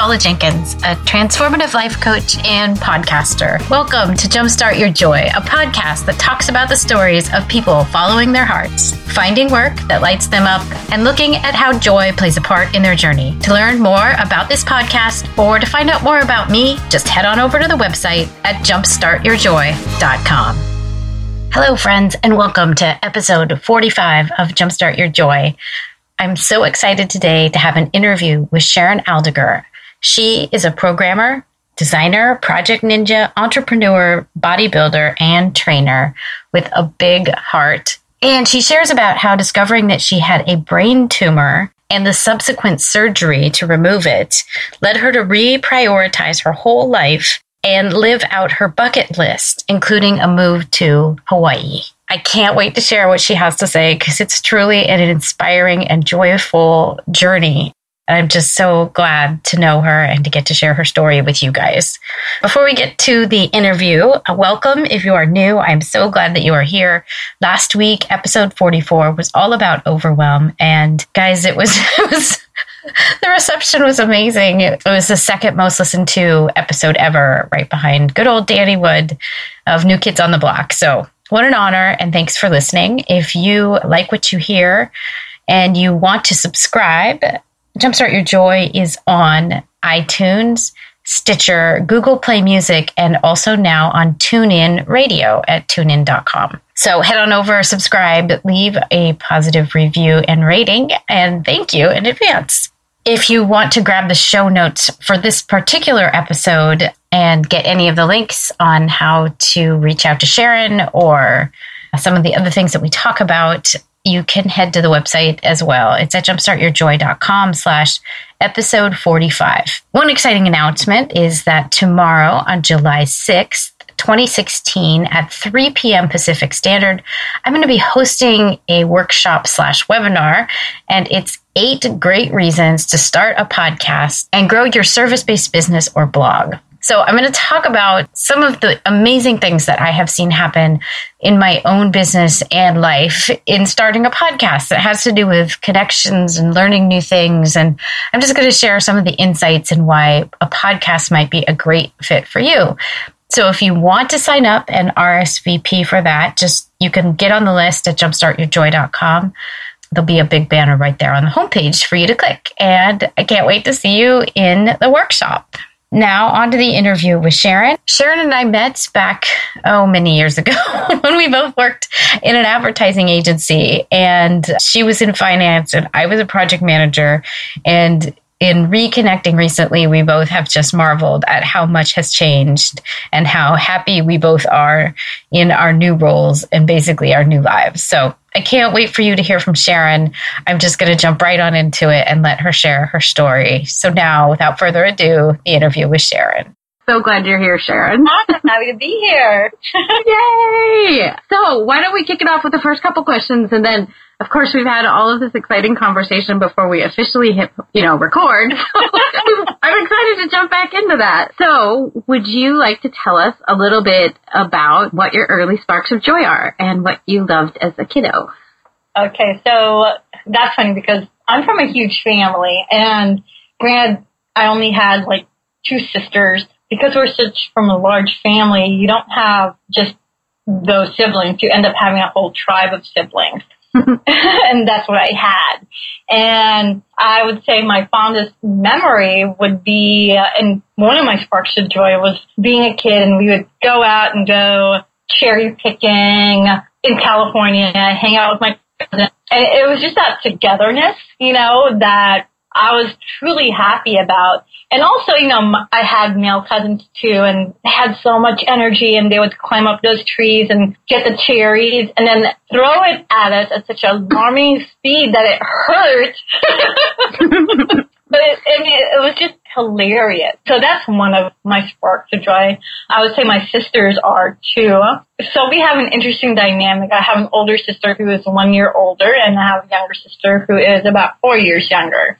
Paula Jenkins, a transformative life coach and podcaster. Welcome to Jumpstart Your Joy, a podcast that talks about the stories of people following their hearts, finding work that lights them up, and looking at how joy plays a part in their journey. To learn more about this podcast or to find out more about me, just head on over to the website at jumpstartyourjoy.com. Hello, friends, and welcome to episode 45 of Jumpstart Your Joy. I'm so excited today to have an interview with Sharon Aldiger. She is a programmer, designer, project ninja, entrepreneur, bodybuilder, and trainer with a big heart. And she shares about how discovering that she had a brain tumor and the subsequent surgery to remove it led her to reprioritize her whole life and live out her bucket list, including a move to Hawaii. I can't wait to share what she has to say because it's truly an inspiring and joyful journey. I'm just so glad to know her and to get to share her story with you guys. Before we get to the interview, uh, welcome if you are new. I'm so glad that you are here. Last week, episode 44 was all about overwhelm. And guys, it was, it was, the reception was amazing. It was the second most listened to episode ever, right behind good old Danny Wood of New Kids on the Block. So what an honor, and thanks for listening. If you like what you hear and you want to subscribe, Jumpstart Your Joy is on iTunes, Stitcher, Google Play Music, and also now on TuneIn Radio at tunein.com. So head on over, subscribe, leave a positive review and rating, and thank you in advance. If you want to grab the show notes for this particular episode and get any of the links on how to reach out to Sharon or some of the other things that we talk about, you can head to the website as well. It's at jumpstartyourjoy.com slash episode 45. One exciting announcement is that tomorrow on July 6th, 2016 at 3 p.m. Pacific Standard, I'm going to be hosting a workshop slash webinar, and it's eight great reasons to start a podcast and grow your service based business or blog. So, I'm going to talk about some of the amazing things that I have seen happen in my own business and life in starting a podcast that has to do with connections and learning new things. And I'm just going to share some of the insights and why a podcast might be a great fit for you. So if you want to sign up and RSVP for that, just you can get on the list at jumpstartyourjoy.com. There'll be a big banner right there on the homepage for you to click. And I can't wait to see you in the workshop. Now, on to the interview with Sharon. Sharon and I met back, oh, many years ago when we both worked in an advertising agency. And she was in finance, and I was a project manager. And in reconnecting recently, we both have just marveled at how much has changed and how happy we both are in our new roles and basically our new lives. So I can't wait for you to hear from Sharon. I'm just going to jump right on into it and let her share her story. So now, without further ado, the interview with Sharon. So glad you're here, Sharon. I'm happy to be here. Yay! So why don't we kick it off with the first couple questions and then of course, we've had all of this exciting conversation before we officially hit, you know, record. I'm excited to jump back into that. So, would you like to tell us a little bit about what your early sparks of joy are and what you loved as a kiddo? Okay, so that's funny because I'm from a huge family, and granted, I only had like two sisters. Because we're such from a large family, you don't have just those siblings. You end up having a whole tribe of siblings. and that's what I had. And I would say my fondest memory would be, uh, and one of my sparks of joy was being a kid and we would go out and go cherry picking in California, hang out with my. And it was just that togetherness, you know, that I was truly happy about. And also, you know, I had male cousins too, and they had so much energy, and they would climb up those trees and get the cherries, and then throw it at us at such alarming speed that it hurt. but it, I mean, it was just hilarious. So that's one of my sparks of joy. I would say my sisters are too. So we have an interesting dynamic. I have an older sister who is one year older and I have a younger sister who is about four years younger.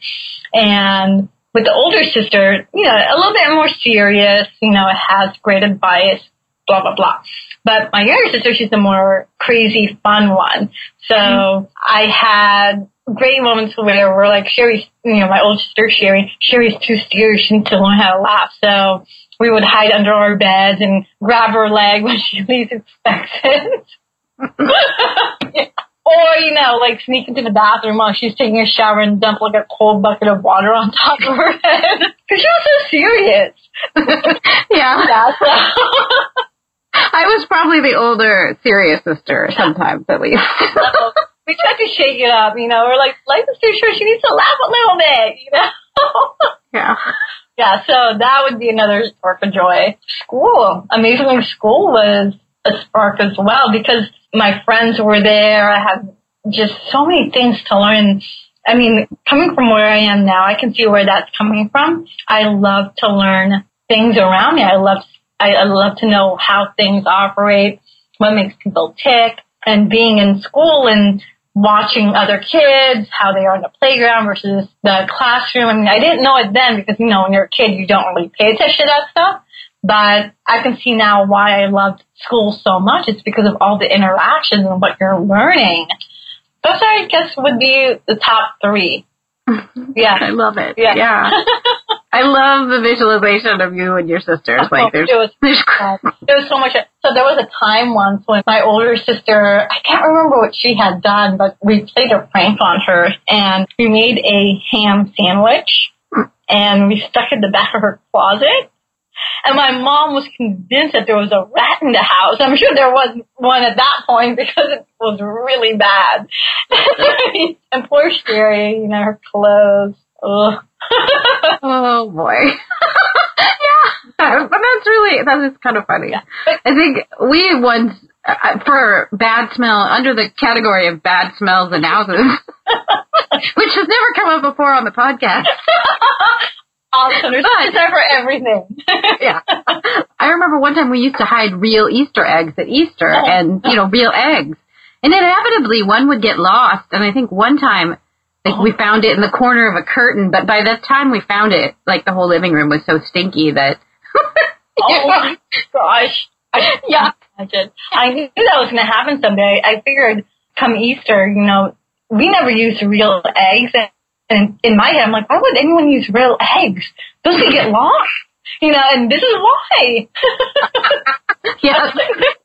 And with the older sister, you know, a little bit more serious, you know, has great advice, blah, blah, blah. But my younger sister, she's the more crazy, fun one. So mm-hmm. I had great moments where we're like Sherry's, you know, my older sister Sherry, Sherry's too scared. She needs to learn how to laugh. So we would hide under our beds and grab her leg when she least expects it. yeah. Or, you know, like sneak into the bathroom while she's taking a shower and dump like a cold bucket of water on top of her head. Cause she was so serious. yeah. yeah so. I was probably the older, serious sister sometimes, at least. We tried to shake it up, you know. We're like, life is too short. She needs to laugh a little bit, you know. yeah. Yeah. So that would be another spark of joy. School, amazingly, school was a spark as well because my friends were there. I had just so many things to learn. I mean, coming from where I am now, I can see where that's coming from. I love to learn things around me. I love, I, I love to know how things operate, what makes people tick, and being in school and watching other kids, how they are in the playground versus the classroom. I mean, I didn't know it then because, you know, when you're a kid, you don't really pay attention to that stuff. But I can see now why I loved school so much. It's because of all the interactions and what you're learning. Those, I guess, would be the top three. Yeah. I love it. Yeah. yeah. I love the visualization of you and your sisters. Like oh, there's, it was, there's there was so much. So there was a time once when my older sister, I can't remember what she had done, but we played a prank on her and we made a ham sandwich and we stuck it in the back of her closet. And my mom was convinced that there was a rat in the house. I'm sure there was one at that point because it was really bad. and poor Sherry, you know, her clothes. Ugh. Oh boy. yeah, but that's really that is kind of funny. I think we once uh, for bad smell under the category of bad smells in houses, which has never come up before on the podcast. Awesome. There's but, time for everything. yeah. I remember one time we used to hide real Easter eggs at Easter oh. and, you know, real eggs. And inevitably one would get lost. And I think one time like we found it in the corner of a curtain, but by the time we found it, like the whole living room was so stinky that. oh my gosh! I, yeah, imagine. I knew that was going to happen someday. I figured, come Easter, you know, we never used real eggs, and, and in my head, I'm like, why would anyone use real eggs? Those can get lost, you know, and this is why. yes.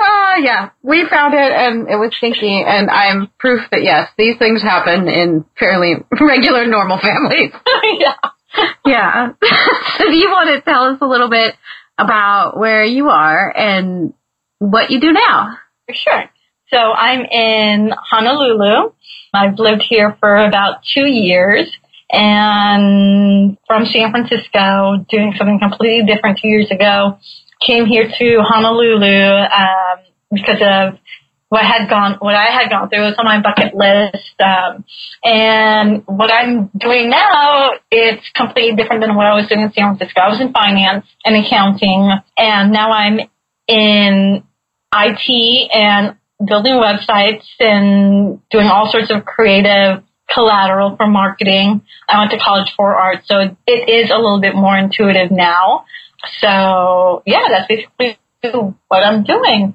Ah, uh, yeah. We found it and it was stinky and I'm proof that yes, these things happen in fairly regular, normal families. yeah. Yeah. so do you want to tell us a little bit about where you are and what you do now? Sure. So I'm in Honolulu. I've lived here for about two years and from San Francisco doing something completely different two years ago came here to Honolulu um, because of what had gone, what I had gone through. It was on my bucket list, um, and what I'm doing now it's completely different than what I was doing in San Francisco. I was in finance and accounting, and now I'm in IT and building websites and doing all sorts of creative collateral for marketing. I went to college for art, so it is a little bit more intuitive now. So yeah, that's basically what I'm doing.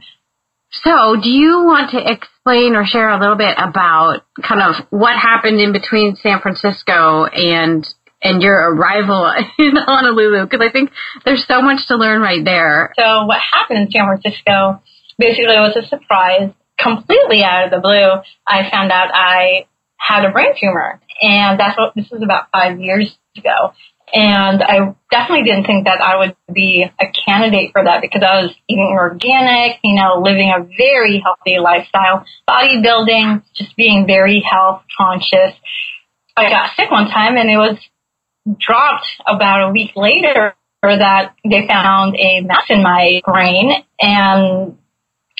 So, do you want to explain or share a little bit about kind of what happened in between San Francisco and and your arrival in Honolulu? Because I think there's so much to learn right there. So, what happened in San Francisco basically was a surprise, completely out of the blue. I found out I had a brain tumor, and that's what this was about five years ago. And I definitely didn't think that I would be a candidate for that because I was eating organic, you know, living a very healthy lifestyle, bodybuilding, just being very health conscious. I got sick one time and it was dropped about a week later that they found a mass in my brain and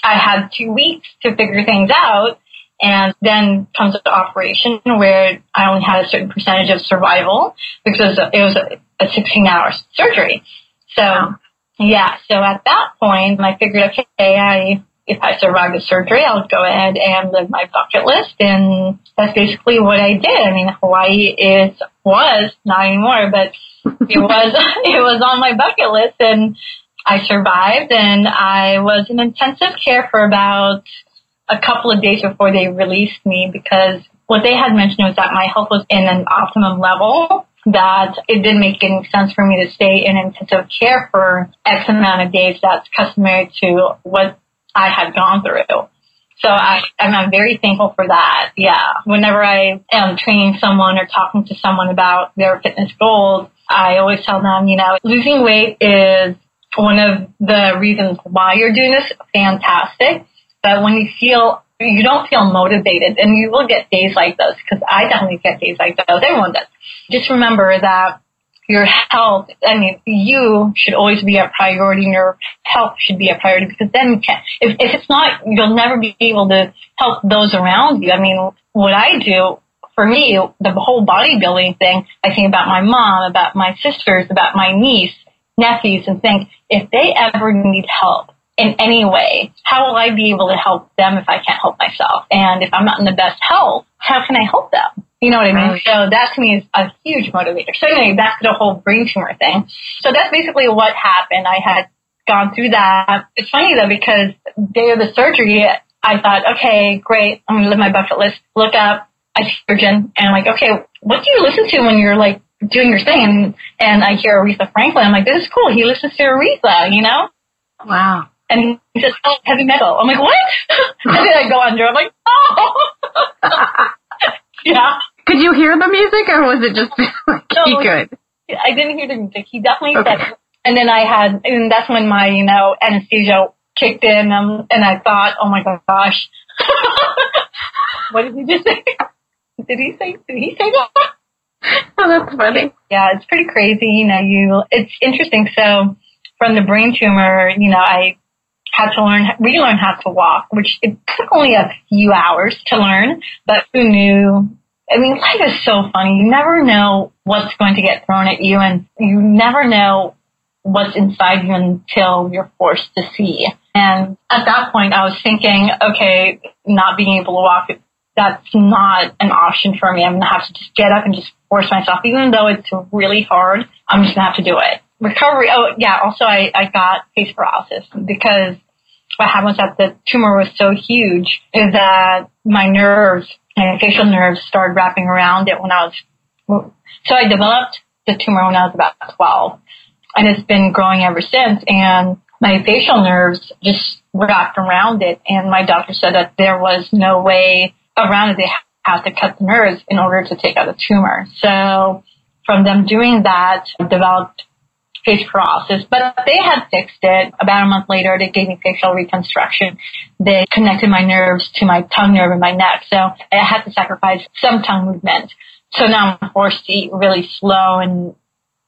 I had two weeks to figure things out. And then comes the operation where I only had a certain percentage of survival because it was a, a 16 hour surgery. So, yeah, so at that point, I figured, okay, I, if I survive the surgery, I'll go ahead and live my bucket list. And that's basically what I did. I mean, Hawaii is, was, not anymore, but it was, it was on my bucket list and I survived and I was in intensive care for about a couple of days before they released me because what they had mentioned was that my health was in an optimum level that it didn't make any sense for me to stay in intensive care for X amount of days that's customary to what I had gone through. So I, I'm very thankful for that. Yeah. Whenever I am training someone or talking to someone about their fitness goals, I always tell them, you know, losing weight is one of the reasons why you're doing this. Fantastic. But when you feel you don't feel motivated and you will get days like those because I definitely get days like those. Everyone does. Just remember that your health, I mean, you should always be a priority and your health should be a priority because then you can't, if, if it's not, you'll never be able to help those around you. I mean, what I do, for me, the whole bodybuilding thing, I think about my mom, about my sisters, about my niece, nephews, and think if they ever need help, in any way, how will I be able to help them if I can't help myself? And if I'm not in the best health, how can I help them? You know what I mean? Right. So that to me is a huge motivator. So anyway, back to the whole brain tumor thing. So that's basically what happened. I had gone through that. It's funny though because day of the surgery, I thought, okay, great. I'm going to live my bucket list. Look up a surgeon and I'm like, okay, what do you listen to when you're like doing your thing? And, and I hear Aretha Franklin. I'm like, this is cool. He listens to Aretha, you know? Wow. And he says, oh, heavy metal. I'm like, what? and then I go under. I'm like, oh. yeah. Could you hear the music or was it just like no, he could? I didn't hear the music. He definitely okay. said And then I had, and that's when my, you know, anesthesia kicked in um, and I thought, oh my gosh. what did he just say? Did he say, did he say that? Oh, that's funny. Yeah, it's pretty crazy. You know, you, it's interesting. So from the brain tumor, you know, I had to learn, relearn how to walk, which it took only a few hours to learn, but who knew? I mean, life is so funny. You never know what's going to get thrown at you and you never know what's inside you until you're forced to see. And at that point, I was thinking, okay, not being able to walk, that's not an option for me. I'm going to have to just get up and just force myself, even though it's really hard. I'm just going to have to do it recovery. Oh, yeah. Also, I, I got face paralysis because what happened was that the tumor was so huge is that my nerves, my facial nerves started wrapping around it when I was, so I developed the tumor when I was about 12 and it's been growing ever since. And my facial nerves just wrapped around it. And my doctor said that there was no way around it. They have to cut the nerves in order to take out the tumor. So from them doing that, I developed face paralysis, but they had fixed it. About a month later, they gave me facial reconstruction. They connected my nerves to my tongue nerve in my neck. So I had to sacrifice some tongue movement. So now I'm forced to eat really slow and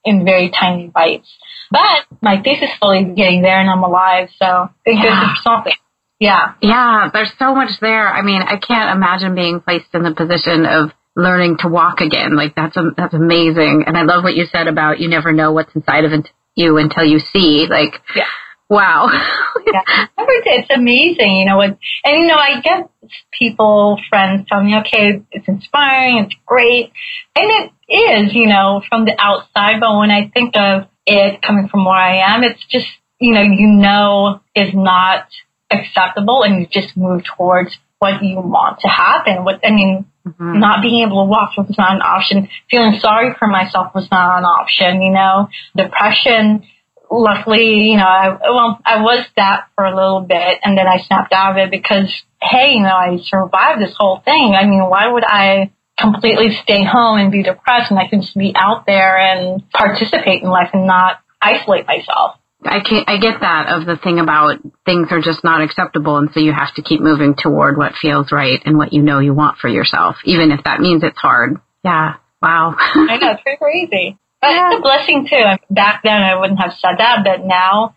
in very tiny bites. But my face is slowly getting there and I'm alive. So thank yeah. for something. Yeah. Yeah. There's so much there. I mean, I can't imagine being placed in the position of learning to walk again. Like that's a, that's amazing. And I love what you said about you never know what's inside of you until you see. Like, yeah. wow. yeah. It's amazing, you know. and you know, I get people, friends tell me, okay, it's inspiring, it's great, and it is, you know, from the outside. But when I think of it coming from where I am, it's just, you know, you know, is not acceptable, and you just move towards what you want to happen. What I mean, mm-hmm. not being able to walk was not an option. Feeling sorry for myself was not an option. You know, depression. Luckily, you know, I, well, I was that for a little bit, and then I snapped out of it because, hey, you know, I survived this whole thing. I mean, why would I completely stay home and be depressed, and I can just be out there and participate in life and not isolate myself? I can I get that of the thing about things are just not acceptable and so you have to keep moving toward what feels right and what you know you want for yourself, even if that means it's hard. Yeah. Wow. I know, it's pretty crazy. But yeah. it's a blessing too. Back then I wouldn't have said that, but now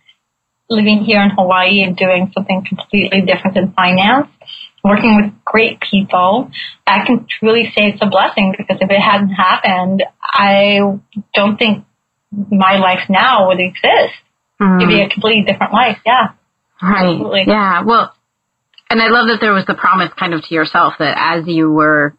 living here in Hawaii and doing something completely different in finance, working with great people, I can truly say it's a blessing because if it hadn't happened, I don't think my life now would exist mm. give you a completely different life. Yeah. Right. Absolutely. Yeah. Well, and I love that there was the promise kind of to yourself that as you were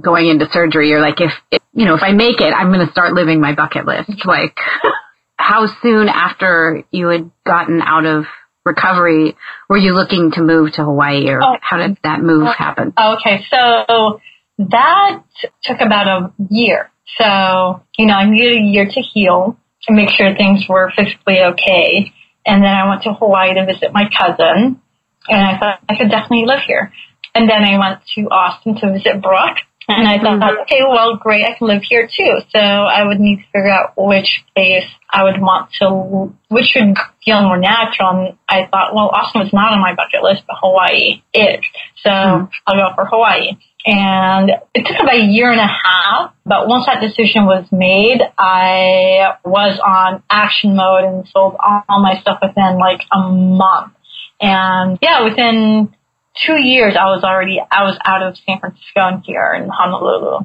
going into surgery, you're like, if, if you know, if I make it, I'm going to start living my bucket list. Like, how soon after you had gotten out of recovery were you looking to move to Hawaii or oh, how did that move happen? Okay. So that took about a year. So, you know, I needed a year to heal to make sure things were physically okay. And then I went to Hawaii to visit my cousin and I thought I could definitely live here. And then I went to Austin to visit Brooke and I thought, mm-hmm. okay, well, great, I can live here too. So I would need to figure out which place I would want to, which would feel more natural. And I thought, well, Austin was not on my bucket list, but Hawaii is. So mm-hmm. I'll go for Hawaii. And it took about a year and a half, but once that decision was made, I was on action mode and sold all my stuff within like a month. And yeah, within two years, I was already I was out of San Francisco and here in Honolulu.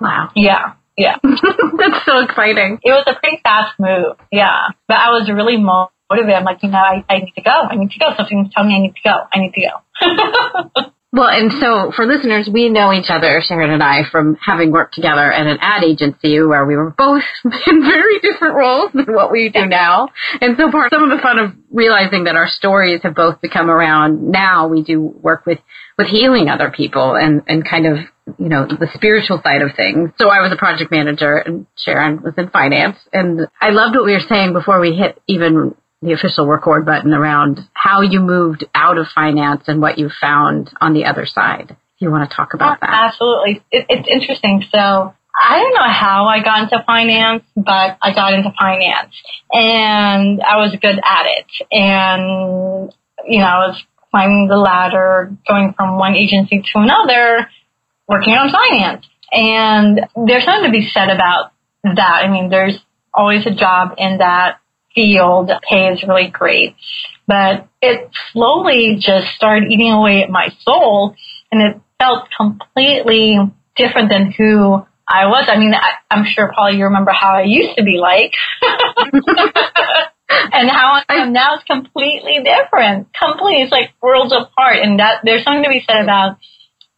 Wow. Yeah. Yeah. That's so exciting. It was a pretty fast move. Yeah. But I was really motivated. I'm like, you know, I, I need to go. I need to go. Something's telling me I need to go. I need to go. Well, and so for listeners, we know each other, Sharon and I, from having worked together at an ad agency where we were both in very different roles than what we do now. And so part some of the fun of realizing that our stories have both become around now we do work with with healing other people and and kind of you know the spiritual side of things. So I was a project manager and Sharon was in finance and I loved what we were saying before we hit even the official record button around how you moved out of finance and what you found on the other side. You want to talk about that. Uh, absolutely. It, it's interesting. So I don't know how I got into finance, but I got into finance and I was good at it. And, you know, I was climbing the ladder, going from one agency to another, working on finance. And there's something to be said about that. I mean, there's always a job in that field pay is really great. But it slowly just started eating away at my soul and it felt completely different than who I was. I mean, I, I'm sure probably you remember how I used to be like. and how I am now is completely different. Completely, it's like worlds apart. And that there's something to be said about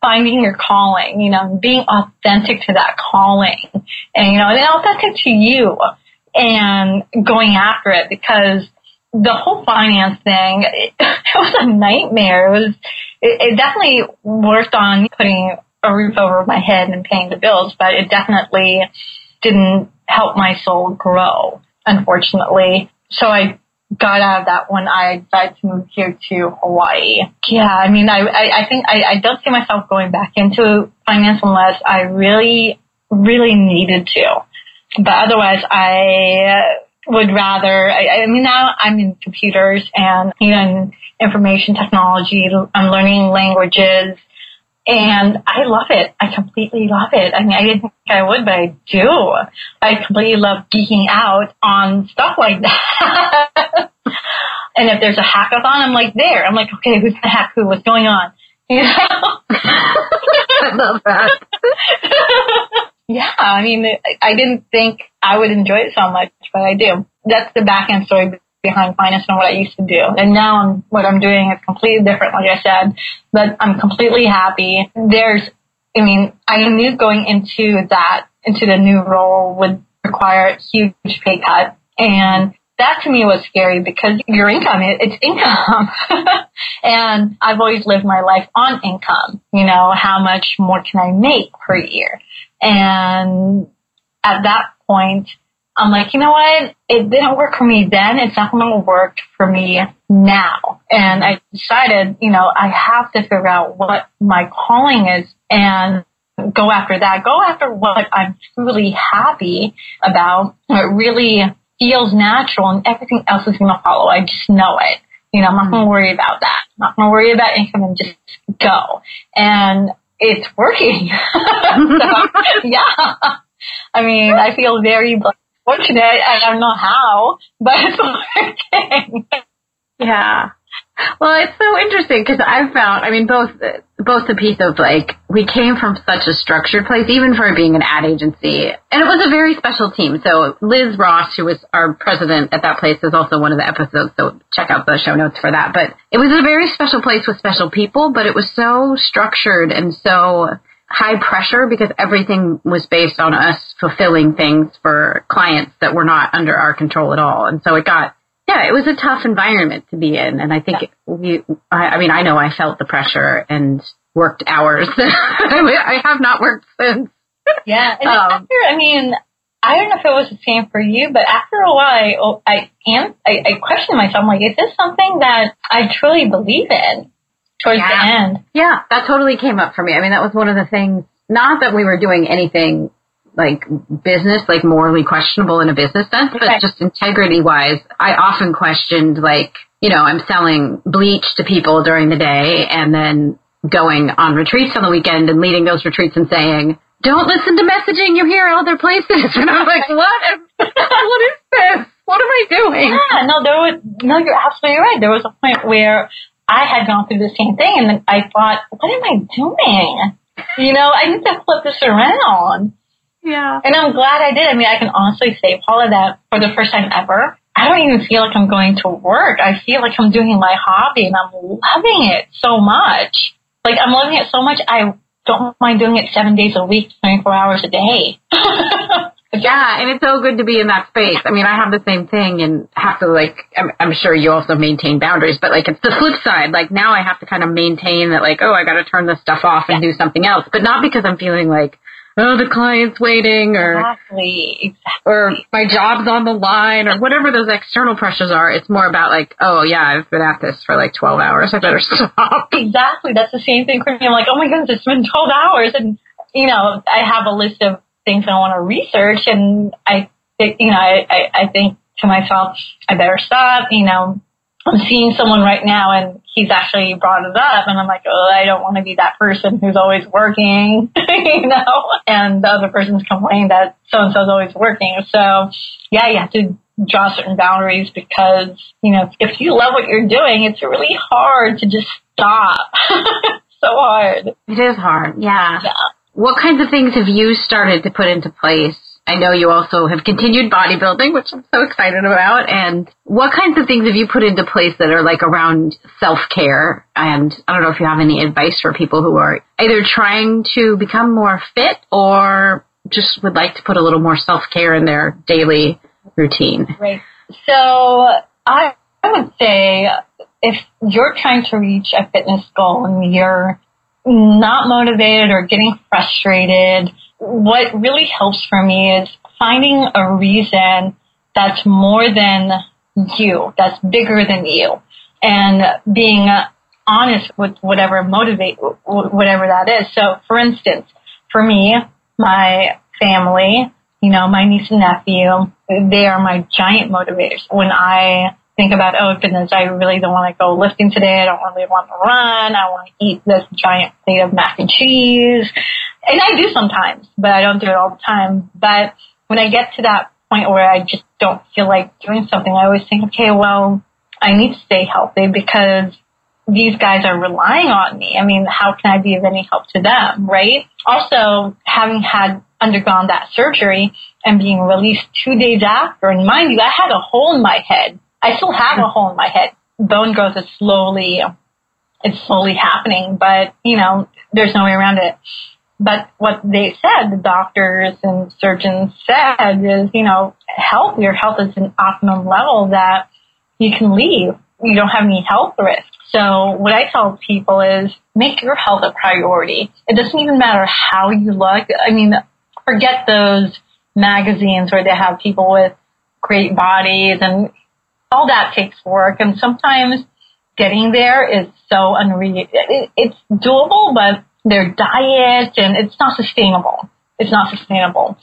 finding your calling, you know, being authentic to that calling, and you know, and authentic to you and going after it because the whole finance thing, it, it was a nightmare. It was, it, it definitely worked on putting a roof over my head and paying the bills, but it definitely didn't help my soul grow, unfortunately. So I got out of that when I decided to move here to Hawaii. Yeah, I mean, I, I, I think I, I don't see myself going back into finance unless I really, really needed to. But otherwise, I would rather, I, I mean, now I'm in computers and, you know, in information technology. I'm learning languages and I love it. I completely love it. I mean, I didn't think I would, but I do. I completely love geeking out on stuff like that. and if there's a hackathon, I'm like there. I'm like, okay, who's the hack who? What's going on? You know? I love that. Yeah, I mean, I didn't think I would enjoy it so much, but I do. That's the back end story behind finance and what I used to do. And now I'm, what I'm doing is completely different, like I said, but I'm completely happy. There's, I mean, I knew going into that, into the new role would require a huge pay cut. And that to me was scary because your income, it's income. and I've always lived my life on income. You know, how much more can I make per year? And at that point, I'm like, you know what? It didn't work for me then. It's not going to work for me now. And I decided, you know, I have to figure out what my calling is and go after that. Go after what I'm truly happy about. what really feels natural and everything else is going to follow. I just know it. You know, I'm not going to worry about that. I'm not going to worry about income and just go. And it's working. yeah. I mean, I feel very fortunate. I don't know how, but it's working. Yeah. Well, it's so interesting because I've found, I mean, both both the piece of like we came from such a structured place, even for being an ad agency, and it was a very special team. So Liz Ross, who was our president at that place, is also one of the episodes. So check out the show notes for that. But it was a very special place with special people, but it was so structured and so high pressure because everything was based on us fulfilling things for clients that were not under our control at all. And so it got yeah, it was a tough environment to be in, and I think yeah. we. I, I mean, I know I felt the pressure, and worked hours. I have not worked since. Yeah, and um, after, I mean, I don't know if it was the same for you, but after a while, I I am I, I questioned myself. I'm like, is this something that I truly believe in? Towards yeah. the end, yeah, that totally came up for me. I mean, that was one of the things. Not that we were doing anything like business, like morally questionable in a business sense, but okay. just integrity wise, I often questioned like, you know, I'm selling bleach to people during the day and then going on retreats on the weekend and leading those retreats and saying, don't listen to messaging you hear other places. And I'm like, what? what is this? What am I doing? Yeah, no, there was, no, you're absolutely right. There was a point where I had gone through the same thing and then I thought, what am I doing? You know, I need to flip this around. Yeah. And I'm glad I did. I mean, I can honestly say, Paula, that for the first time ever, I don't even feel like I'm going to work. I feel like I'm doing my hobby and I'm loving it so much. Like, I'm loving it so much, I don't mind doing it seven days a week, 24 hours a day. yeah, and it's so good to be in that space. I mean, I have the same thing and have to like, I'm, I'm sure you also maintain boundaries, but like it's the flip side. Like now I have to kind of maintain that like, oh, I got to turn this stuff off and yeah. do something else, but not because I'm feeling like, oh, the client's waiting or, exactly, exactly. or my job's on the line or whatever those external pressures are. It's more about like, oh yeah, I've been at this for like 12 hours. I better stop. Exactly. That's the same thing for me. I'm like, oh my goodness, it's been 12 hours. And, you know, I have a list of things I want to research and I, you know, I, I, I think to myself, I better stop, you know, I'm seeing someone right now and he's actually brought it up and I'm like, oh, I don't want to be that person who's always working, you know, and the other person's complaining that so and so's always working. So yeah, you have to draw certain boundaries because, you know, if you love what you're doing, it's really hard to just stop. so hard. It is hard. Yeah. Yeah. What kinds of things have you started to put into place I know you also have continued bodybuilding, which I'm so excited about. And what kinds of things have you put into place that are like around self care? And I don't know if you have any advice for people who are either trying to become more fit or just would like to put a little more self care in their daily routine. Right. So I, I would say if you're trying to reach a fitness goal and you're not motivated or getting frustrated, what really helps for me is finding a reason that's more than you, that's bigger than you, and being honest with whatever motivate, whatever that is. So, for instance, for me, my family, you know, my niece and nephew, they are my giant motivators. When I think about, oh goodness, I really don't want to go lifting today. I don't really want to run. I want to eat this giant plate of mac and cheese. And I do sometimes, but I don't do it all the time. But when I get to that point where I just don't feel like doing something, I always think, okay, well, I need to stay healthy because these guys are relying on me. I mean, how can I be of any help to them, right? Also, having had undergone that surgery and being released two days after, and mind you, I had a hole in my head. I still have a hole in my head. Bone growth is slowly, it's slowly happening, but you know, there's no way around it. But what they said, the doctors and surgeons said is, you know, health, your health is an optimum level that you can leave. You don't have any health risk. So what I tell people is make your health a priority. It doesn't even matter how you look. I mean, forget those magazines where they have people with great bodies and all that takes work. And sometimes getting there is so unreal. It's doable, but their diet and it's not sustainable. It's not sustainable.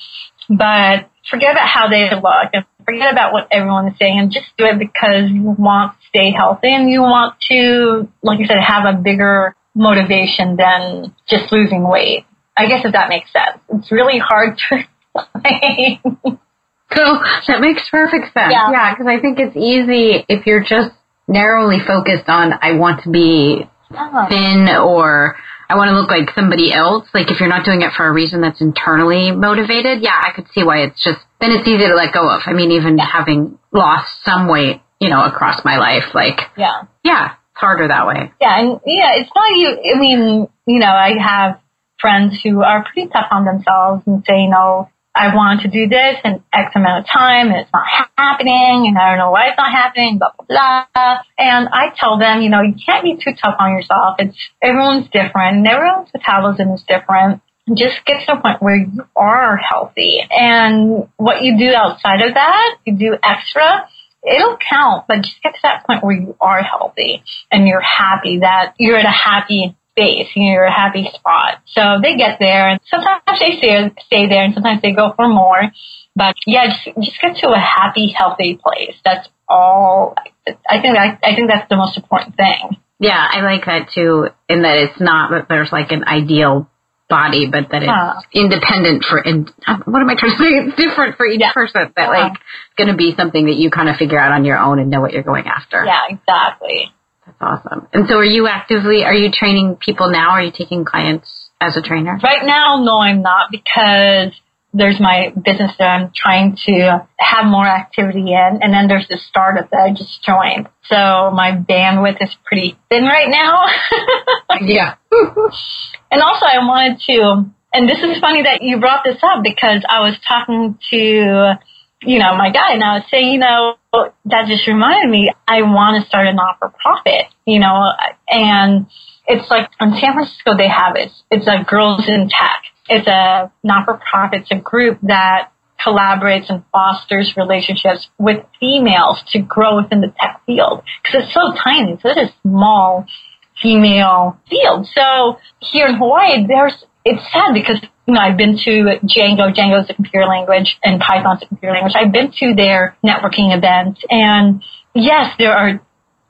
But forget about how they look and forget about what everyone is saying and just do it because you want to stay healthy and you want to, like you said, have a bigger motivation than just losing weight. I guess if that makes sense. It's really hard to explain. So that makes perfect sense. Yeah, because yeah, I think it's easy if you're just narrowly focused on I want to be oh. thin or I want to look like somebody else. Like if you're not doing it for a reason that's internally motivated, yeah, I could see why it's just then it's easy to let go of. I mean, even yeah. having lost some weight, you know, across my life, like yeah, yeah, it's harder that way. Yeah, and yeah, it's not you. I mean, you know, I have friends who are pretty tough on themselves and say, know, I want to do this in X amount of time and it's not happening and I don't know why it's not happening, blah, blah, blah. And I tell them, you know, you can't be too tough on yourself. It's, everyone's different and everyone's metabolism is different. Just get to a point where you are healthy and what you do outside of that, you do extra, it'll count, but just get to that point where you are healthy and you're happy that you're at a happy space, you know, a happy spot. So they get there and sometimes they stay, stay there and sometimes they go for more. But yeah, just, just get to a happy, healthy place. That's all. I think I, I think that's the most important thing. Yeah, I like that too, in that it's not that there's like an ideal body, but that it's huh. independent for, and what am I trying to say? It's different for each yeah. person. That uh-huh. like going to be something that you kind of figure out on your own and know what you're going after. Yeah, exactly. That's awesome. And so are you actively, are you training people now? Are you taking clients as a trainer? Right now, no, I'm not because there's my business that I'm trying to have more activity in. And then there's the startup that I just joined. So my bandwidth is pretty thin right now. yeah. and also I wanted to, and this is funny that you brought this up because I was talking to you know, my guy and I was saying, you know, that just reminded me, I want to start a not-for-profit, you know, and it's like in San Francisco, they have it. It's a Girls in Tech. It's a not-for-profit. It's a group that collaborates and fosters relationships with females to grow within the tech field because it's so tiny. It's such a small female field. So here in Hawaii, there's, it's sad because you know, I've been to Django. Django's a computer language and Python's a computer language. I've been to their networking events and yes, there are,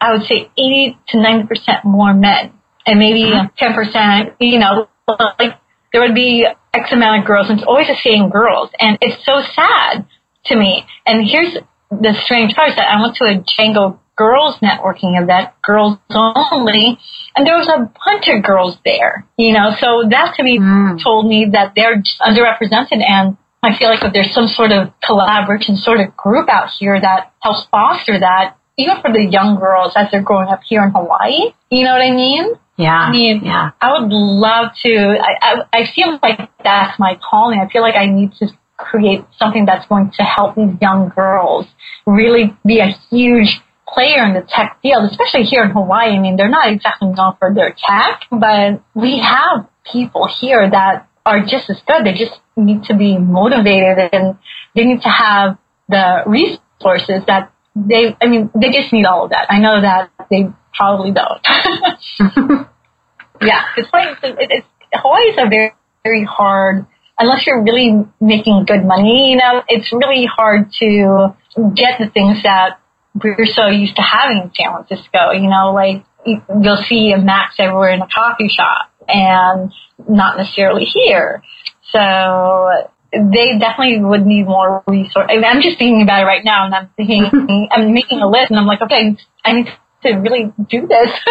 I would say 80 to 90% more men and maybe uh-huh. 10%, you know, like there would be X amount of girls and it's always the same girls. And it's so sad to me. And here's the strange part is that I went to a Django girls networking event, girls only, and there was a bunch of girls there, you know, so that to me mm. told me that they're underrepresented and I feel like if there's some sort of collaboration sort of group out here that helps foster that, even for the young girls as they're growing up here in Hawaii, you know what I mean? Yeah. I mean, yeah. I would love to, I, I, I feel like that's my calling. I feel like I need to create something that's going to help these young girls really be a huge player in the tech field, especially here in Hawaii. I mean, they're not exactly known for their tech, but we have people here that are just as good. They just need to be motivated and they need to have the resources that they, I mean, they just need all of that. I know that they probably don't. yeah, it's Hawaii, it's, Hawaii is a very, very hard, unless you're really making good money, you know, it's really hard to get the things that we're so used to having in San Francisco. You know, like you'll see a Macs everywhere in a coffee shop, and not necessarily here. So they definitely would need more resources. I'm just thinking about it right now, and I'm thinking, I'm making a list, and I'm like, okay, I need to really do this.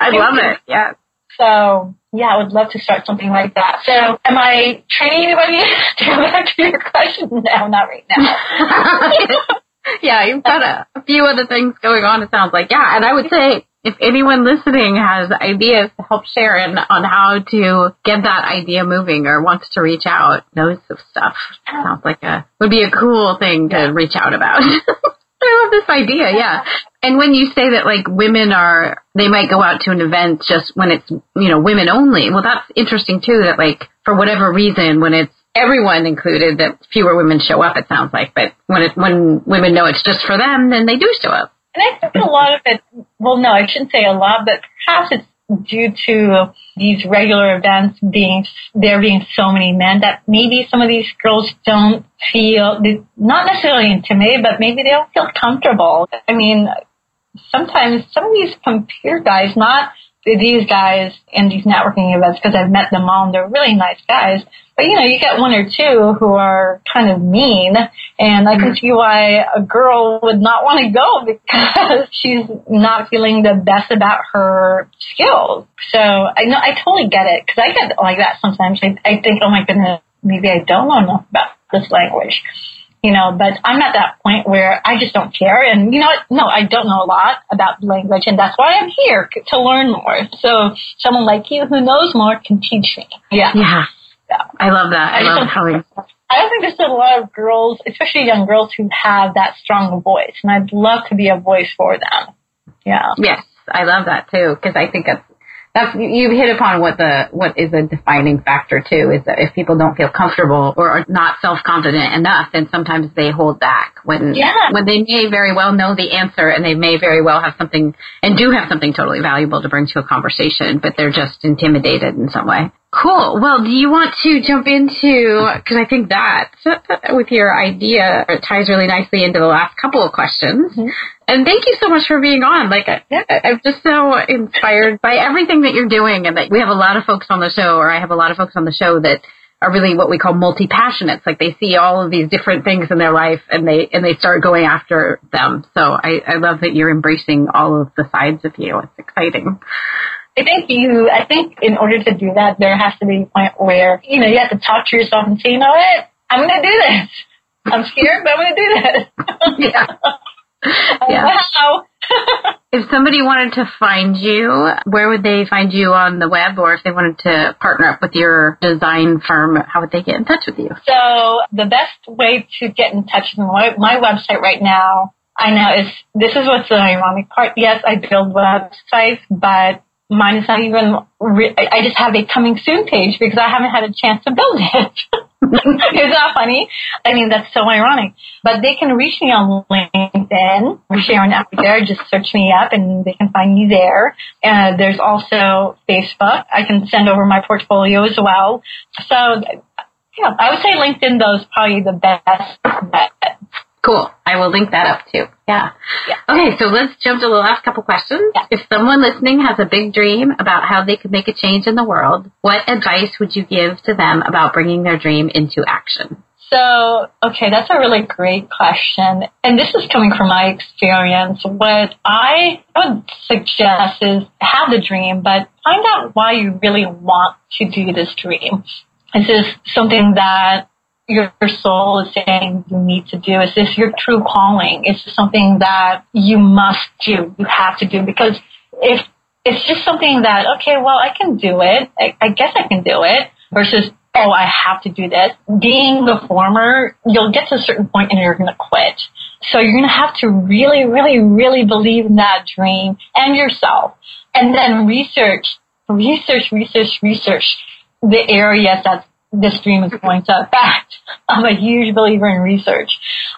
I love it. Yeah. So yeah, I would love to start something like that. So am I training anybody to go back to your question? No, not right now. yeah, you've got a, a few other things going on, it sounds like. Yeah, and I would say if anyone listening has ideas to help Sharon on how to get that idea moving or wants to reach out, knows of stuff, sounds like a would be a cool thing to reach out about. I love this idea, yeah. And when you say that like women are they might go out to an event just when it's you know, women only, well that's interesting too that like for whatever reason when it's everyone included that fewer women show up. It sounds like, but when it, when women know it's just for them, then they do show up. And I think a lot of it. Well, no, I shouldn't say a lot, but perhaps it's due to these regular events being there being so many men that maybe some of these girls don't feel not necessarily intimidated, but maybe they don't feel comfortable. I mean, sometimes some of these computer guys, not these guys in these networking events, because I've met them all, and they're really nice guys but you know, you get one or two who are kind of mean, and I can see why a girl would not want to go because she's not feeling the best about her skills. So I know I totally get it because I get like that sometimes. I, I think, oh my goodness, maybe I don't know enough about this language you know, but I'm at that point where I just don't care. And you know what? No, I don't know a lot about language and that's why I'm here to learn more. So someone like you who knows more can teach me. Yeah. Yeah. Yeah. I love that. I, I love how we. I don't think there's a lot of girls, especially young girls, who have that strong voice, and I'd love to be a voice for them. Yeah. Yes, I love that too because I think that's that's you- you've hit upon what the what is a defining factor too is that if people don't feel comfortable or are not self confident enough, then sometimes they hold back when Yeah. when they may very well know the answer and they may very well have something and do have something totally valuable to bring to a conversation, but they're just intimidated in some way. Cool. Well, do you want to jump into, because I think that with your idea it ties really nicely into the last couple of questions. Mm-hmm. And thank you so much for being on. Like, I, I'm just so inspired by everything that you're doing, and that we have a lot of folks on the show, or I have a lot of folks on the show that are really what we call multi-passionates. Like they see all of these different things in their life, and they and they start going after them. So I, I love that you're embracing all of the sides of you. It's exciting. I think you, I think in order to do that, there has to be a point where, you know, you have to talk to yourself and say, you know what? I'm going to do this. I'm scared, but I'm going to do this. Yeah. Yeah. Wow. If somebody wanted to find you, where would they find you on the web, or if they wanted to partner up with your design firm, how would they get in touch with you? So the best way to get in touch with my, my website right now, I know is, this is what's the ironic part. Yes, I build websites, but mine is not even, re- I just have a coming soon page because I haven't had a chance to build it. Is that funny? I mean, that's so ironic. But they can reach me on LinkedIn, Sharon out there. Just search me up and they can find me there. Uh, there's also Facebook. I can send over my portfolio as well. So, yeah, I would say LinkedIn though is probably the best bet. Cool. I will link that up too. Yeah. Yeah. Okay, so let's jump to the last couple questions. Yeah. If someone listening has a big dream about how they could make a change in the world, what advice would you give to them about bringing their dream into action? So, okay, that's a really great question. And this is coming from my experience. What I would suggest is have the dream, but find out why you really want to do this dream. Is this something that your soul is saying you need to do? Is this your true calling? Is this something that you must do? You have to do? Because if it's just something that, okay, well, I can do it. I, I guess I can do it versus, oh, I have to do this. Being the former, you'll get to a certain point and you're going to quit. So you're going to have to really, really, really believe in that dream and yourself. And then research, research, research, research the areas that this dream is going to affect. I'm a huge believer in research.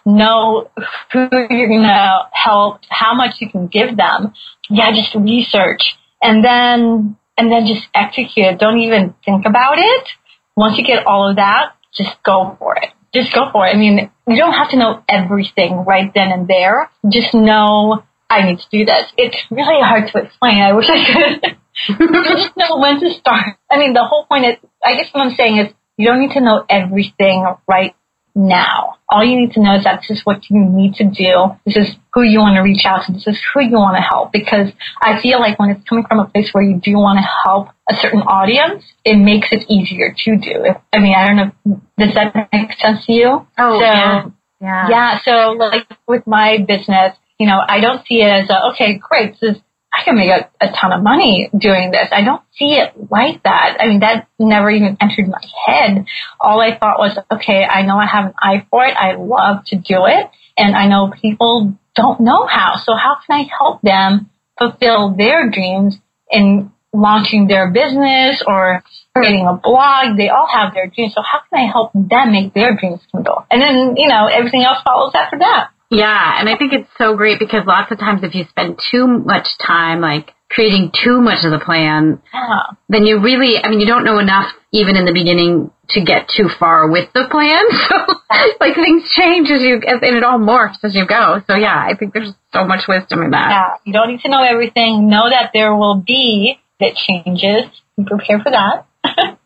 Know who you're going to help, how much you can give them. Yeah, just research. And then, and then just execute. Don't even think about it. Once you get all of that, just go for it. Just go for it. I mean, you don't have to know everything right then and there. Just know I need to do this. It's really hard to explain. I wish I could. you just know when to start. I mean, the whole point is, I guess what I'm saying is, you don't need to know everything right now. All you need to know is that this is what you need to do. This is who you want to reach out to. This is who you want to help. Because I feel like when it's coming from a place where you do want to help a certain audience, it makes it easier to do. If, I mean, I don't know. Does that make sense to you? Oh, So- yeah. Yeah. Yeah, so like with my business, you know, I don't see it as a, okay, great, this is, I can make a, a ton of money doing this. I don't see it like that. I mean, that never even entered my head. All I thought was, okay, I know I have an eye for it. I love to do it. And I know people don't know how. So how can I help them fulfill their dreams in launching their business or creating a blog? They all have their dreams. So how can I help them make their dreams come true? And then, you know, everything else follows after that. Yeah, and I think it's so great because lots of times if you spend too much time like creating too much of the plan, Yeah. then you really, I mean, you don't know enough even in the beginning to get too far with the plan. So, like things change as you, as, and it all morphs as you go. So yeah, I think there's so much wisdom in that. Yeah, you don't need to know everything. Know that there will be that changes. Be prepared for that.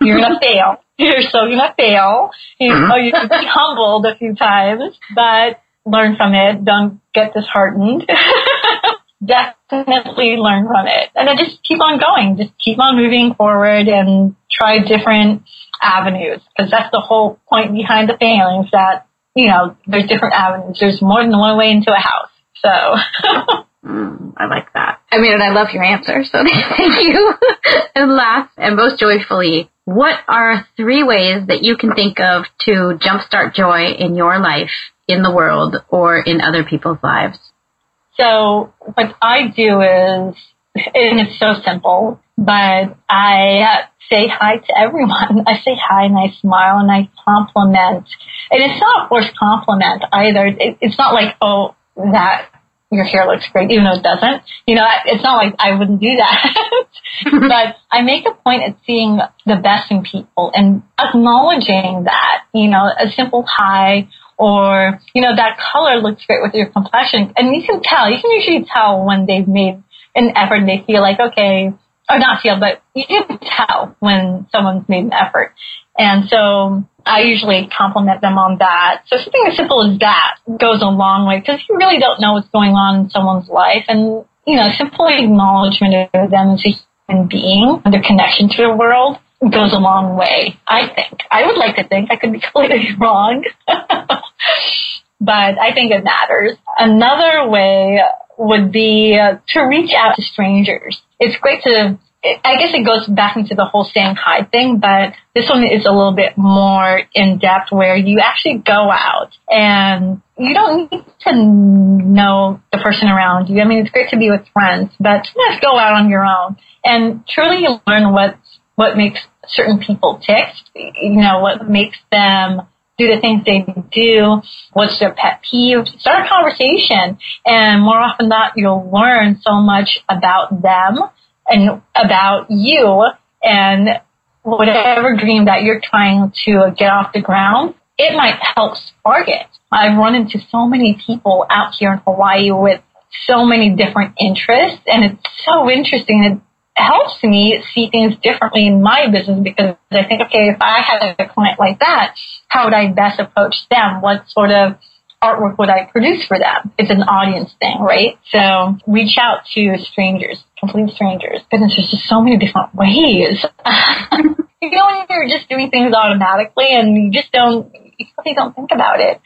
You're gonna fail. You're still gonna fail. You know, you can be humbled a few times, but learn from it. Don't get disheartened. Definitely learn from it, and then just keep on going. Just keep on moving forward and try different avenues because that's the whole point behind the failings. That you know, there's different avenues. There's more than one way into a house. So. Mm, I like that. I mean, and I love your answer, so thank you. and last and most joyfully, what are three ways that you can think of to jumpstart joy in your life, in the world, or in other people's lives? So what I do is, and it's so simple, but I say hi to everyone. I say hi and I smile and I compliment. And it's not a forced compliment either. It, it's not like, oh, that your hair looks great, even though it doesn't. You know, it's not like I wouldn't do that. but I make a point at seeing the best in people and acknowledging that, you know, a simple hi or, you know, that color looks great with your complexion. And you can tell, you can usually tell when they've made an effort and they feel like, okay, or not feel, but you can tell when someone's made an effort. And so I usually compliment them on that. So something as simple as that goes a long way because you really don't know what's going on in someone's life. And, you know, simple acknowledgement of them as a human being, and their connection to the world goes a long way, I think. I would like to think I could be completely wrong. but I think it matters. Another way would be uh, to reach out to strangers. It's great to, I guess it goes back into the whole saying hi thing, but this one is a little bit more in depth where you actually go out and you don't need to know the person around you. I mean, it's great to be with friends, but just go out on your own and truly learn what, what makes certain people tick, you know, what makes them do the things they do, what's their pet peeve, start a conversation. And more often than not, you'll learn so much about them and about you and whatever dream that you're trying to get off the ground, it might help spark it. I've run into so many people out here in Hawaii with so many different interests and it's so interesting. It helps me see things differently in my business because I think, okay, if I had a client like that, how would I best approach them? What sort of artwork would I produce for them? It's an audience thing, right? So reach out to strangers, complete strangers. Goodness, there's just so many different ways. you know, when you're just doing things automatically and you just don't, you really don't think about it.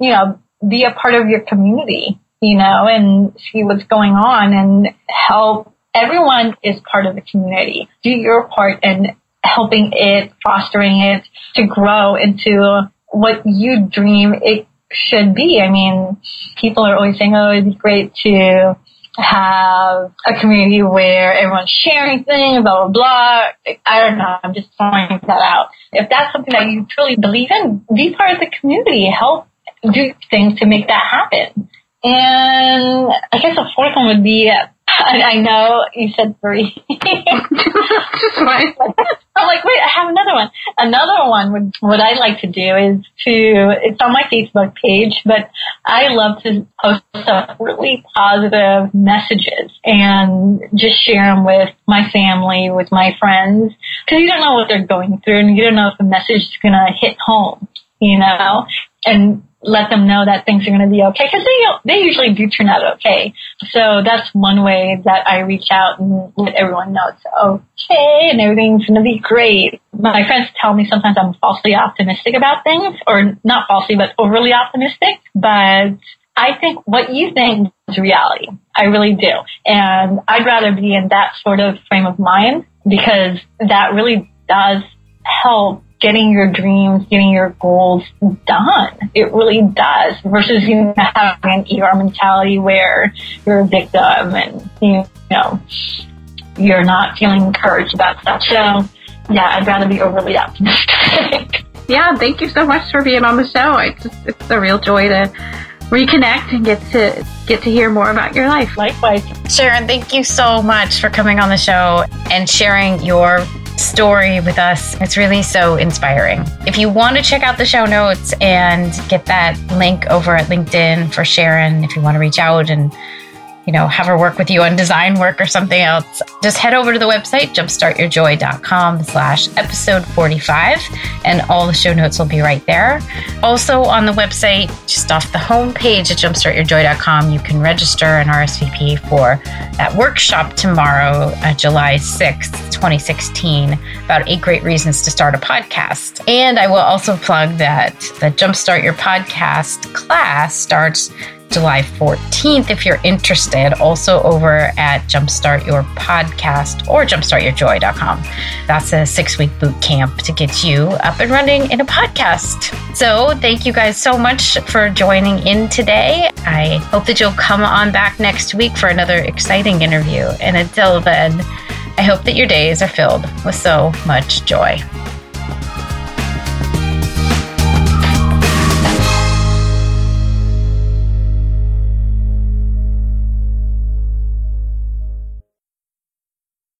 You know, be a part of your community, you know, and see what's going on and help. Everyone is part of the community. Do your part in helping it, fostering it to grow into what you dream it should be. I mean, people are always saying, oh, it'd be great to have a community where everyone's sharing things, blah, blah, blah. I don't know. I'm just throwing that out. If that's something that you truly believe in, be part of the community. Help do things to make that happen. And I guess the fourth one would be I know you said three. I'm like, wait, I have another one. Another one would, what I like to do is to, it's on my Facebook page, but I love to post some really positive messages and just share them with my family, with my friends, because you don't know what they're going through and you don't know if the message is going to hit home, you know? And let them know that things are going to be okay because they they usually do turn out okay. So that's one way that I reach out and let everyone know it's okay and everything's going to be great. My friends tell me sometimes I'm falsely optimistic about things, or not falsely, but overly optimistic. But I think what you think is reality. I really do, and I'd rather be in that sort of frame of mind because that really does help getting your dreams, getting your goals done. It really does versus you know, having an ER mentality where you're a victim and you know you're not feeling encouraged about stuff. So yeah, I'd rather be overly optimistic. yeah, thank you so much for being on the show. It's just, it's a real joy to reconnect and get to get to hear more about your life. Likewise. Sharon, thank you so much for coming on the show and sharing your story with us. It's really so inspiring. If you want to check out the show notes and get that link over at LinkedIn for Sharon, if you want to reach out and you know, have her work with you on design work or something else, just head over to the website, jumpstartyourjoy.com slash episode 45, and all the show notes will be right there. Also on the website, just off the home page at jumpstartyourjoy.com, you can register an RSVP for that workshop tomorrow, uh, July 6th, 2016, about eight great reasons to start a podcast. And I will also plug that the Jumpstart Your Podcast class starts July 14th if you're interested, also over at Jumpstart Your Podcast or jumpstartyourjoy.com. That's a six week boot camp to get you up and running in a podcast. So, thank you guys so much for joining in today. I hope that you'll come on back next week for another exciting interview. And until then, I hope that your days are filled with so much joy.